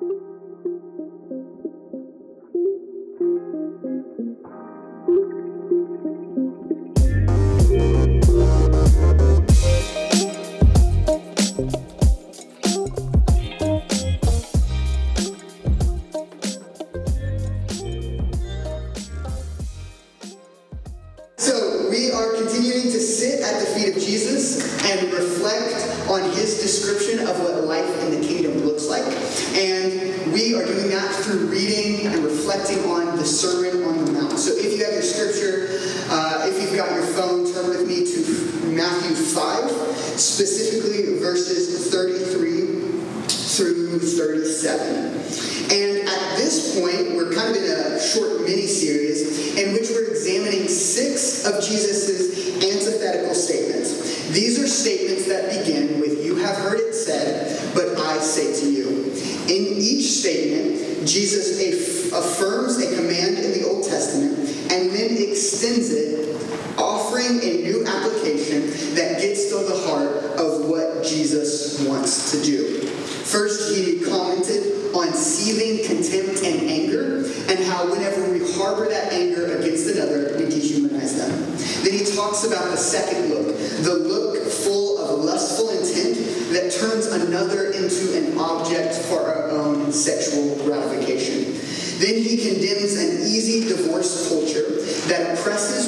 Thank you. extends it, offering a new application that gets to the heart of what Jesus wants to do. First, he commented on seething contempt and anger, and how whenever we harbor that anger against another, we dehumanize them. Then he talks about the second look, the look full of lustful intent that turns another into an object for our own sexual gratification. Then he condemns an easy expresses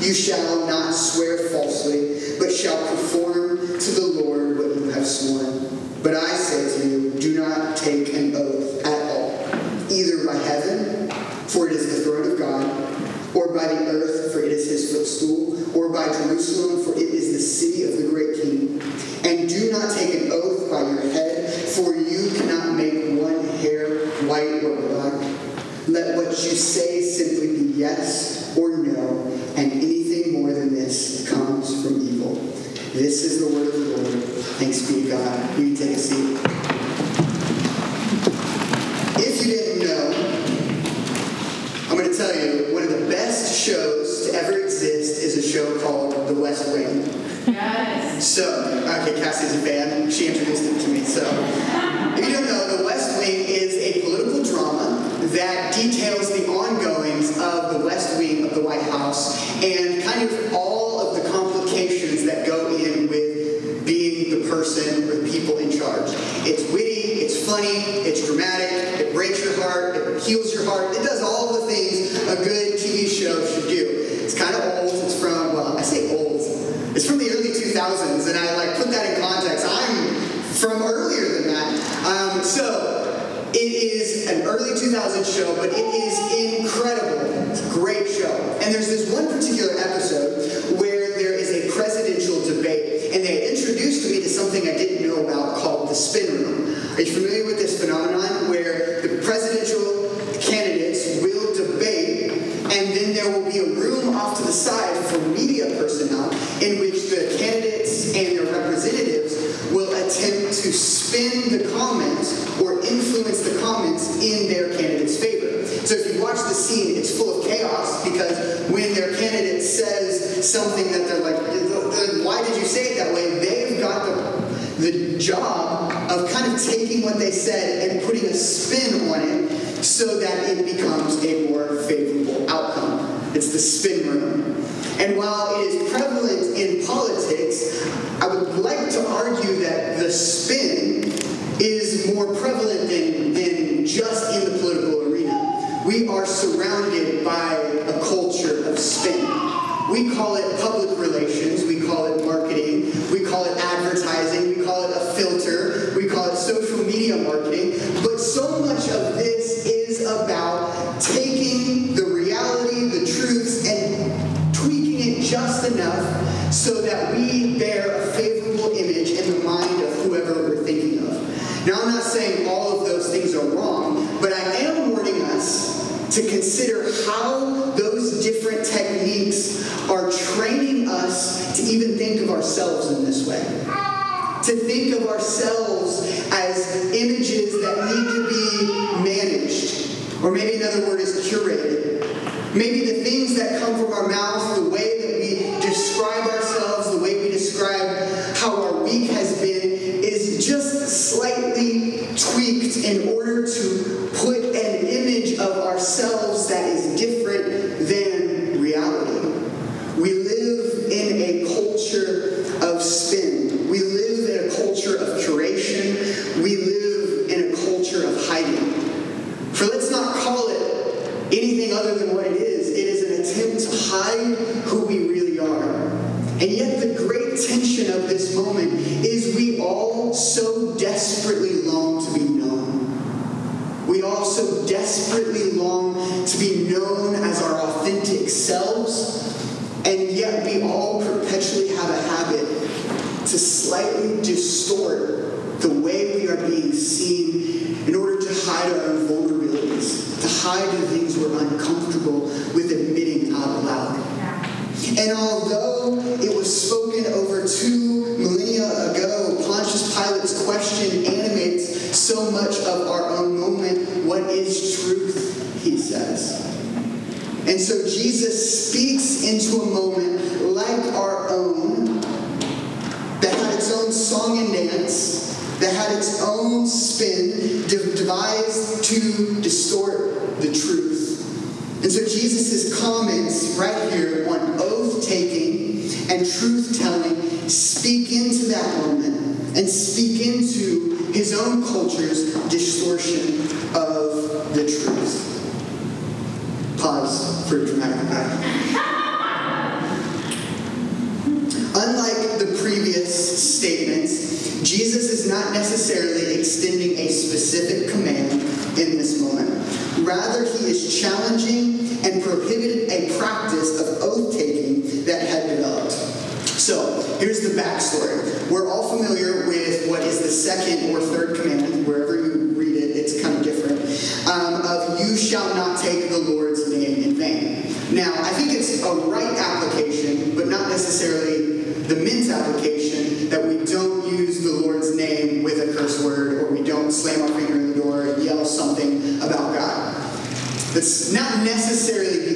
You shall not swear falsely, but shall perform to the Lord what you have sworn. But I say to you, do not take funny, it's dramatic, it breaks your heart, it heals your heart, it does all the things a good TV show should do. It's kind of old, it's from, well, I say old, it's from the early 2000s, and I like put that in context. I'm from earlier than that. Um, so, it is an early 2000s show, but it is incredible It's the spin room. And while it is prevalent in politics, I would like to argue that the spin is more prevalent than, than just in the political arena. We are surrounded by a culture of spin. We call it It's truth, he says. And so Jesus speaks into a moment like our own that had its own song and dance, that had its own spin, devised to distort the truth. And so Jesus' comments right here on oath taking and truth telling speak into that moment and speak into his own culture's distortion of fruit from. Unlike the previous statements, Jesus is not necessarily extending a specific command in this moment. Rather, he is challenging and prohibited a practice of oath taking that had developed. So, here's the backstory. We're all familiar with what is the second or a right application, but not necessarily the mint application that we don't use the Lord's name with a curse word or we don't slam our finger in the door and yell something about God. That's not necessarily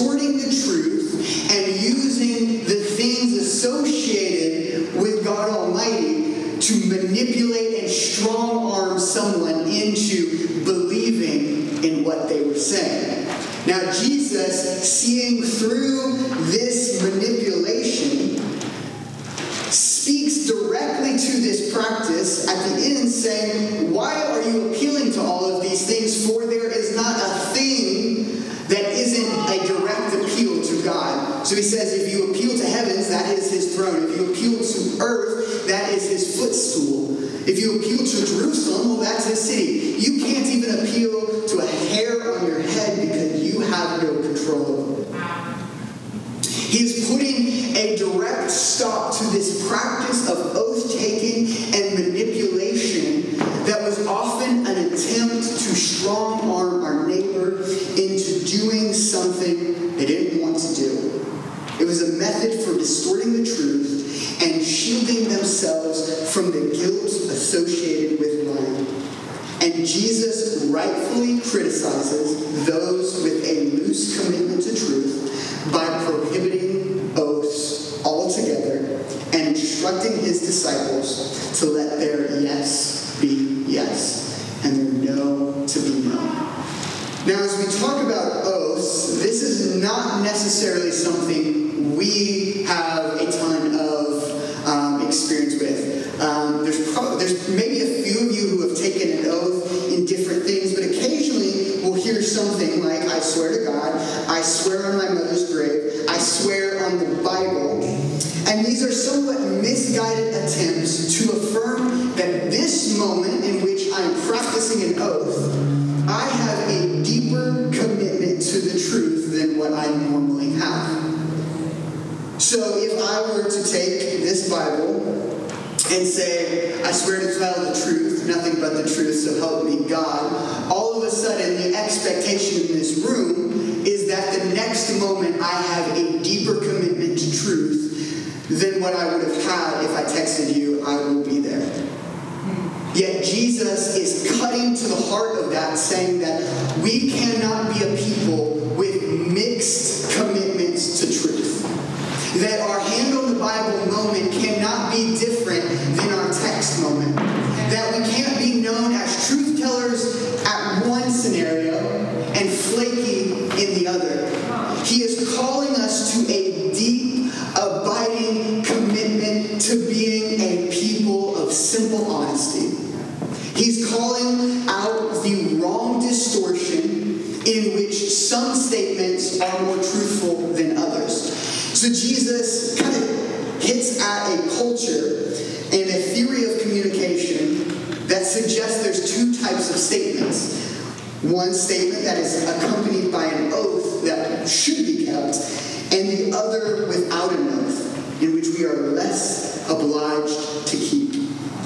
sorting something they didn't want to do. It was a method for distorting the truth and shielding themselves from the guilt associated with lying. And Jesus rightfully criticizes those with a loose commitment to truth by prohibiting oaths altogether and instructing his disciples to let their yes be yes and their no to be no. Now, as we talk about oaths, this is not necessarily something and say, I swear to tell the truth, nothing but the truth, so help me God, all of a sudden the expectation in this room is that the next moment I have a deeper commitment to truth than what I would have had if I texted you, I will be there. Yet Jesus is cutting to the heart of that, saying that we cannot be a people One statement that is accompanied by an oath that should be kept, and the other without an oath, in which we are less obliged to keep.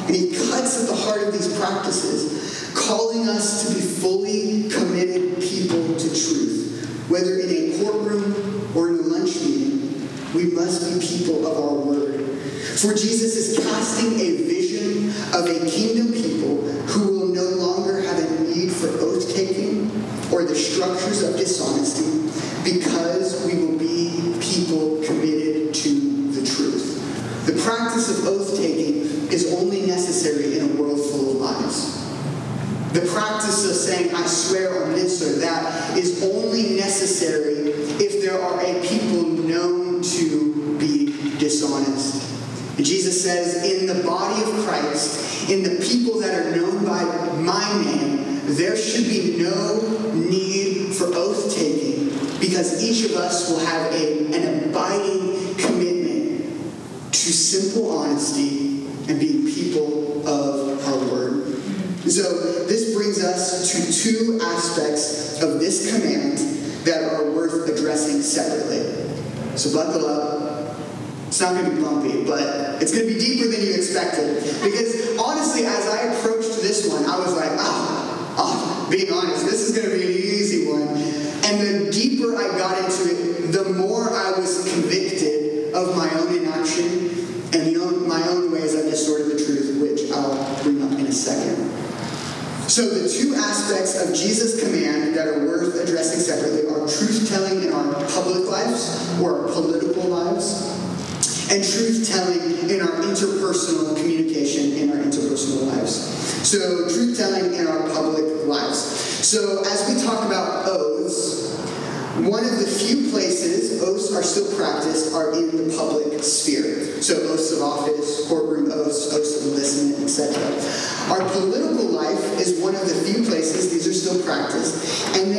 And he cuts at the heart of these practices, calling us to be fully committed people to truth. Whether in a courtroom or in a lunch meeting, we must be people of our word. For Jesus is casting a vision of a kingdom people who will no longer have a need for oath taking or the structures of dishonesty because we will be people committed to the truth. The practice of oath taking is only necessary in a world full of lies. The practice of saying, I swear on this or that, is only necessary if there are a people known to be dishonest. Jesus says, in the body of Christ, in the people that are known by my name, there should be no because each of us will have a, an abiding commitment to simple honesty and being people of our word. So this brings us to two aspects of this command that are worth addressing separately. So buckle up. It's not going to be bumpy, but it's going to be deeper than you expected. Because honestly, as I approached this one, I was like, ah, oh, being honest, this is going to be an easy one. And the deeper I got into it, the more I was convicted of my own inaction and the own, my own ways I've distorted the truth, which I'll bring up in a second. So, the two aspects of Jesus' command that are worth addressing separately are truth telling in our public lives or our political lives, and truth telling in our interpersonal communication in our interpersonal lives. So, truth telling in our public lives. So, as we talk about oaths, one of the few places oaths are still practiced are in the public sphere. So, oaths of office, courtroom oaths, oaths of enlistment, etc. Our political life is one of the few places these are still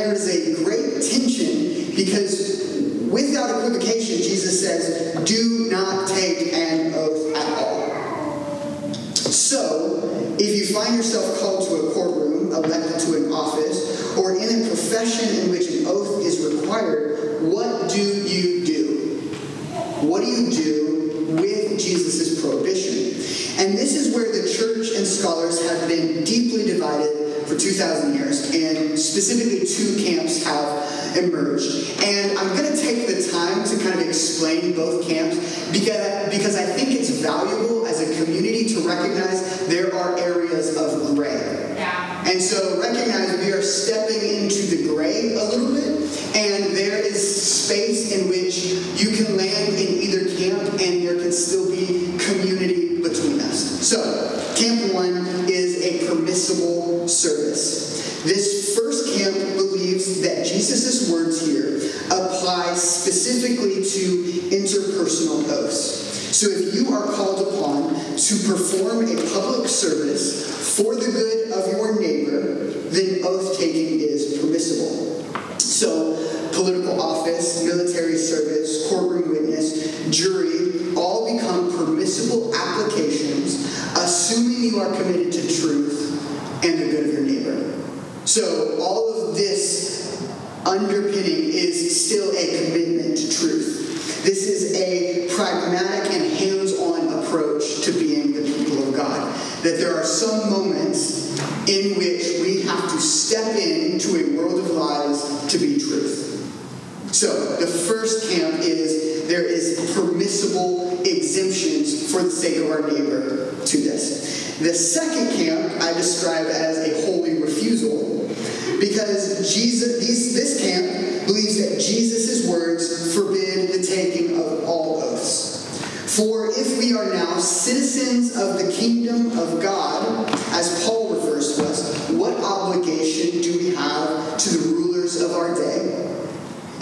practiced, and there is a great tension because without equivocation, Jesus says, do not take an oath at all. So, if you find yourself called to a courtroom, elected to an office, or in a profession in which an oath is required, what do you do? What do you do with Jesus' prohibition? And this is where the church and scholars have been deeply divided for 2,000 years, specifically two camps have emerged. And I'm going to take the time to kind of explain both camps because, because I think it's valuable as a community to recognize there are areas of gray. Yeah. And so recognize we are stepping into the gray a little bit, and there is space in which you can land in either camp and there can still be community between us. So, camp one is a permissible service. This first camp believes that Jesus' words here apply specifically to interpersonal oaths. So if you are called upon to perform a public service for the good of your neighbor, then oath taking is permissible. So, political office, military service, courtroom witness, jury all become permissible applications, assuming you are committed to truth and the good of your neighbor. So, all underpinning is still a commitment to truth. This is a pragmatic and hands on approach to being the people of God. That there are some moments in which we have to step into a world of lies to be truth. So, the first camp is there is permissible exemptions for the sake of our neighbor to this. The second camp I describe as kingdom of God, as Paul refers to us, what obligation do we have to the rulers of our day?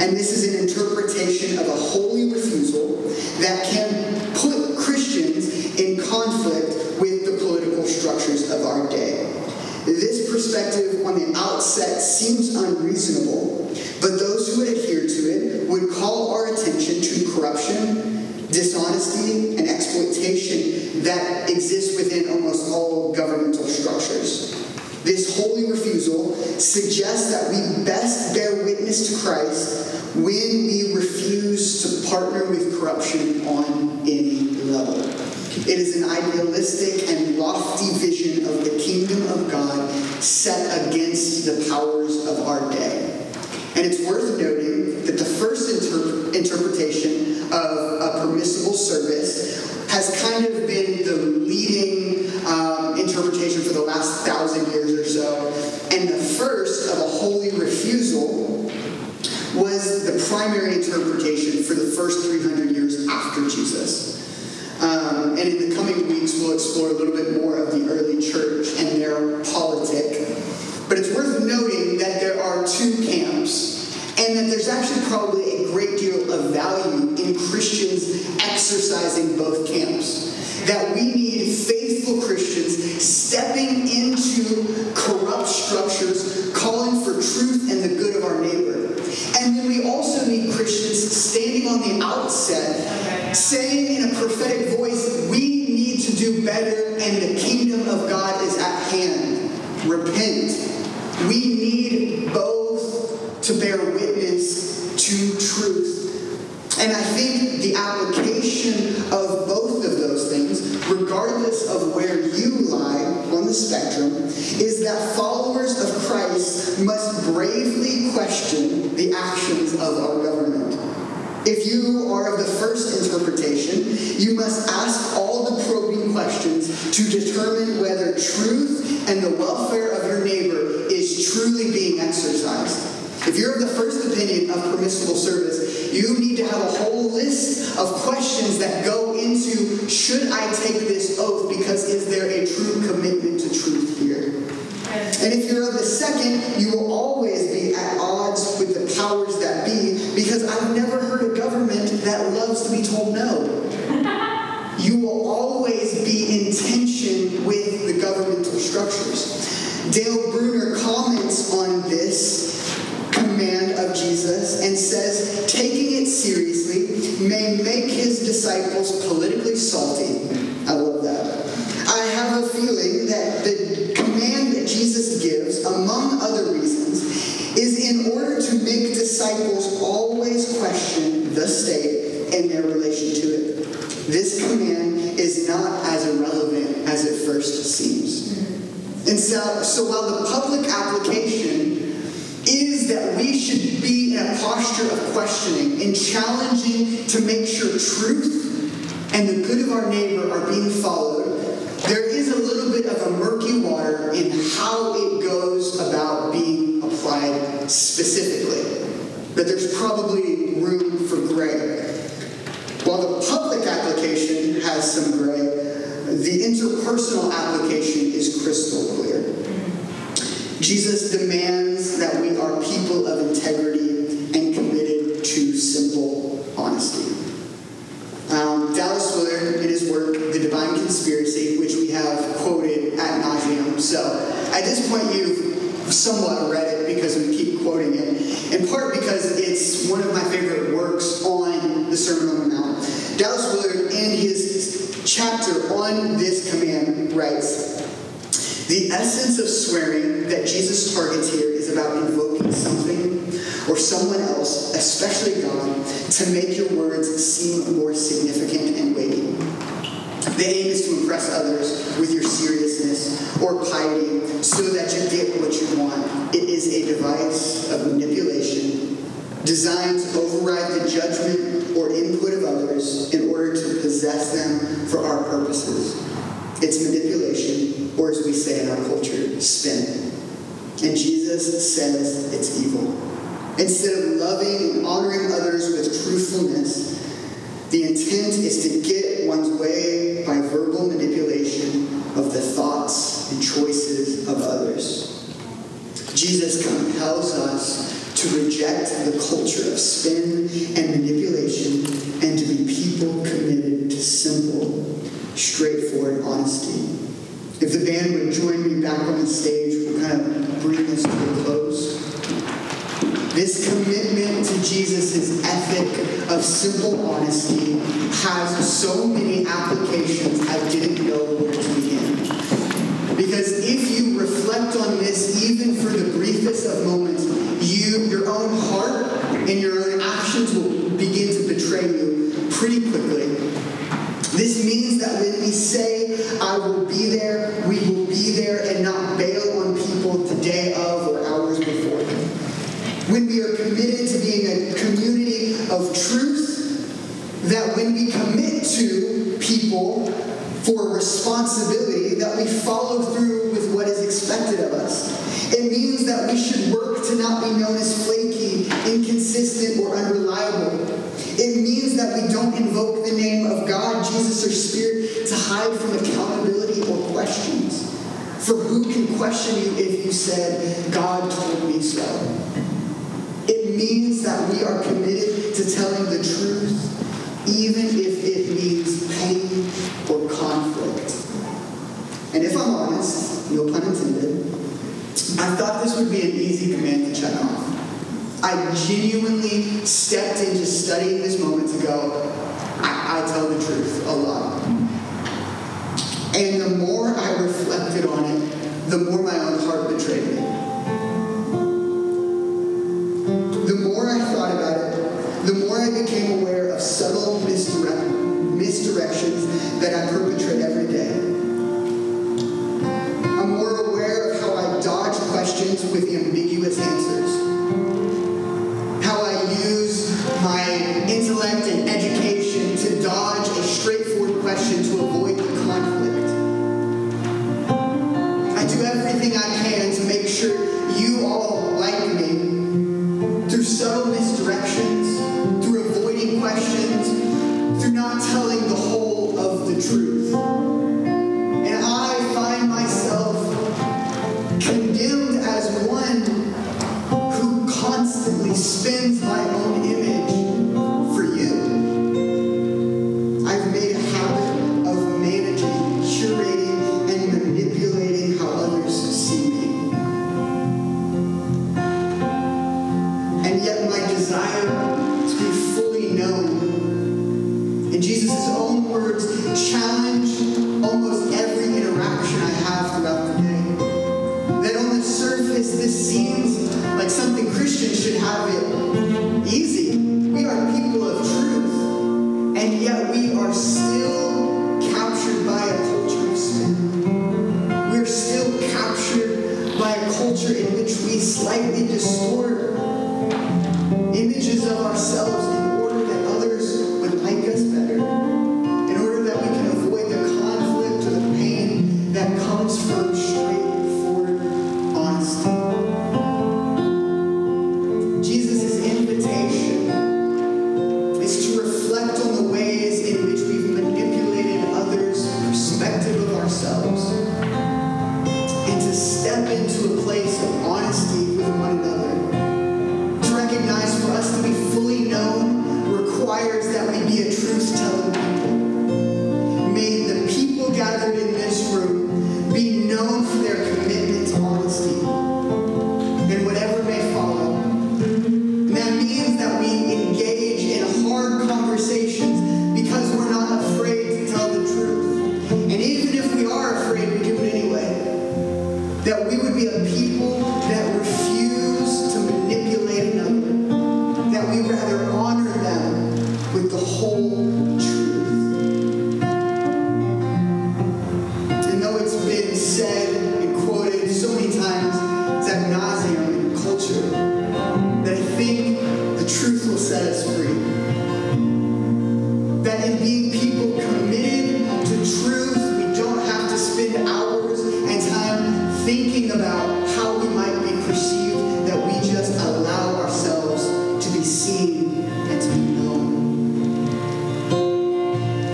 And this is an interpretation of a holy refusal that can put Christians in conflict with the political structures of our day. This perspective on the outset seems unreasonable, but those who would adhere to it would call our attention to corruption, dishonesty, and exploitation that exists within almost all governmental structures. This holy refusal suggests that we best bear witness to Christ when we refuse to partner with corruption on any level. It is an idealistic and lofty vision of the kingdom of God set against the powers of our day. And it's worth noting that the first inter- interpretation of a permissible service has kind of been the leading um, interpretation for the last thousand years or so. And the first of a holy refusal was the primary interpretation for the first 300 years after Jesus. Um, and in the coming weeks, we'll explore a little bit more of the early church and their politic. But it's worth noting that there are two camps, and that there's actually probably a great deal of value in Christians exercising both camps. That we need faithful Christians must ask all the probing questions to determine whether truth and the welfare of your neighbor is truly being exercised. If you're of the first opinion of permissible service, you need to have a whole list of questions that go into should I take this oath because is there a true commitment to truth here? And if you're of the second, you will always be at odds with the powers that be because I've never heard a government that loves to be told no. You will always be in tension with the governmental structures. Dale Bruner comments on this command of Jesus and says, taking it seriously may make his disciples politically salty. I love that. I have a feeling that the command that Jesus gives, among other reasons, is in order to make disciples always question the state and their relation to it. This command is not as irrelevant as it first seems. And so, so while the public application is that we should be in a posture of questioning and challenging to make sure truth and the good of our neighbor are being followed, there is a little bit of a murky water in how it goes about being applied specifically. But there's probably room for gray. While the public application has some gray, the interpersonal application is crystal clear. Jesus demands that we are people of integrity and committed to simple honesty. Um, Dallas Willard, in his work, The Divine Conspiracy, which we have quoted at nauseum. So at this point, you've somewhat read it because we keep quoting it, in part because it's one of my favorite works on the Sermon on the Mount. Dallas Willard, in his chapter on this command, writes The essence of swearing that Jesus targets here is about invoking something or someone else, especially God, to make your words seem more significant and weighty. The aim is to impress others with your seriousness or piety so that you get what you want. It is a device of manipulation designed to override the judgment or input of others in order to possess them for our purposes. It's manipulation, or as we say in our culture, spin. And Jesus says it's evil. Instead of loving and honoring others with truthfulness, the intent is to get one's way by verbal manipulation of the thoughts and choices of others. Jesus compels us to reject the culture of spin and manipulation and to be people committed to simple, straightforward honesty. If the band would join me back on the stage, we'll kind of bring this to a close. This commitment to Jesus' ethic of simple honesty has so many applications I didn't know where to begin. Because if you reflect on this, even for the briefest of moments, you, your own heart and your own actions will begin to betray you pretty quickly. This means that when we say, I will be there, we will be there and not bail on people the day of or hours before. When we are committed to being a community of truth, that when we commit to people for responsibility, that we follow through with what is expected of us. It means that we should work to not be known as flaky, inconsistent, or unreliable. It means that we don't invoke the name of God, Jesus, or Spirit to hide from accountability or questions. For who can question you if you said, God told me so? It means that we are committed to telling the truth, even if it means pain or conflict. And if I'm honest, no pun intended, I thought this would be an easy command to check off. I genuinely stepped into studying this moment to go, I, I tell the truth a lot. And the more I reflected on it, the more my own heart betrayed me. The more I thought about it, the more I became aware of subtle misdirect- misdirections that I perpetrate every day. I'm more aware of how I dodge questions with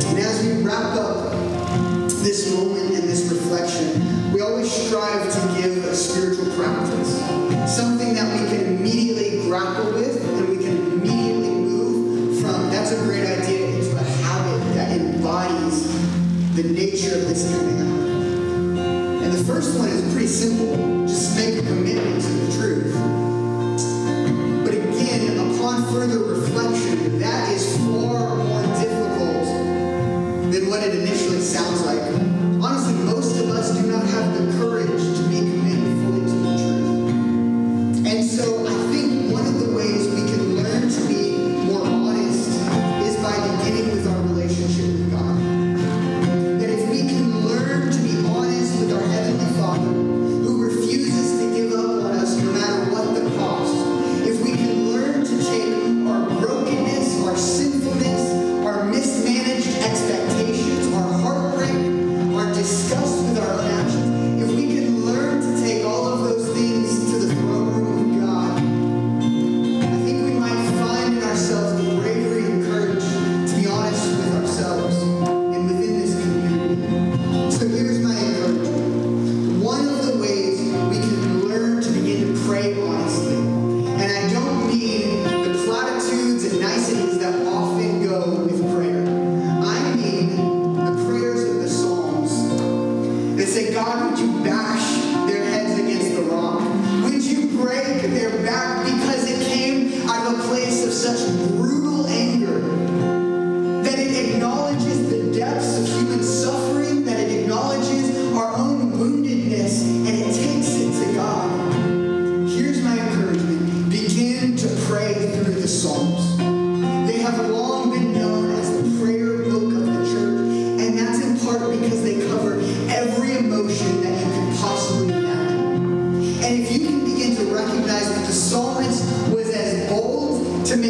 And as we wrap up this moment and this reflection, we always strive to give a spiritual practice, something that we can immediately grapple with and we can immediately move from. That's a great idea into a habit that embodies the nature of this coming out. And the first one is pretty simple. Just make a commitment.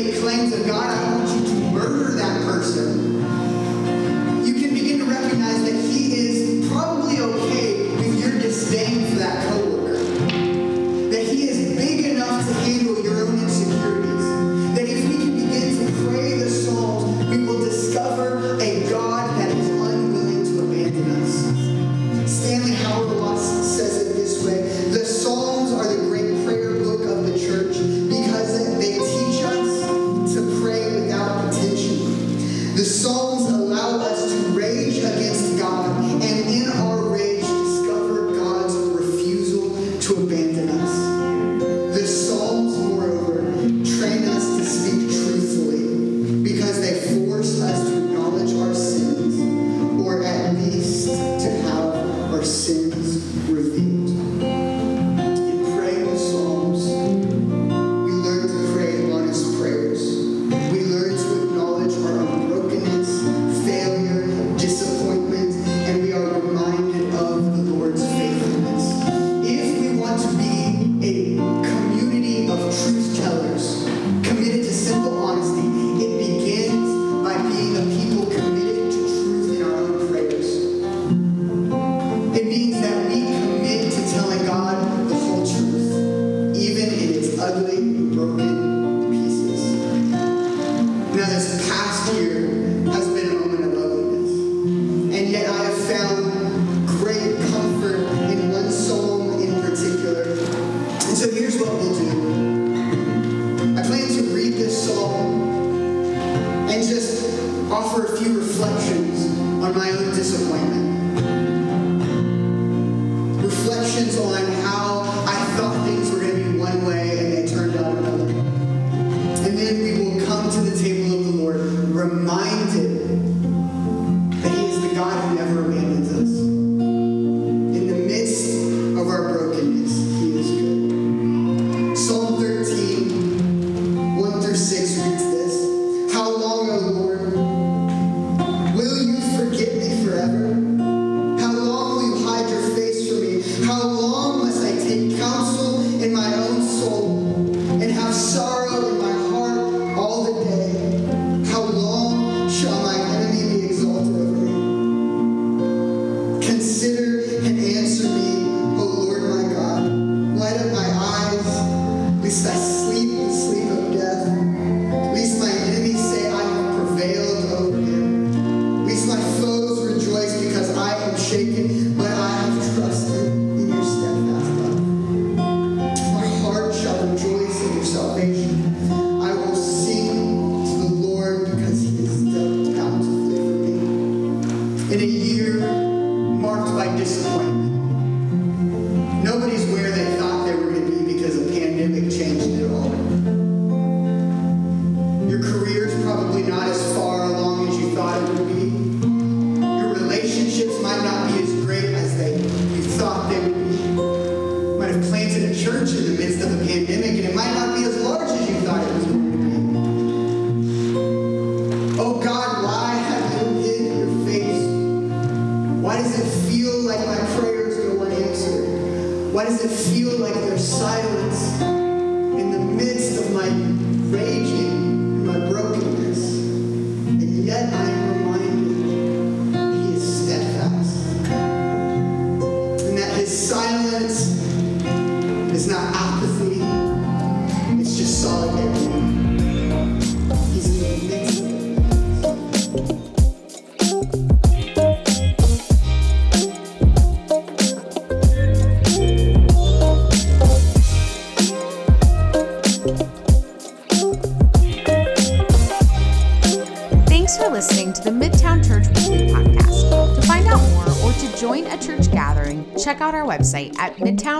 make claims of God, I want you to murder that person.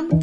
At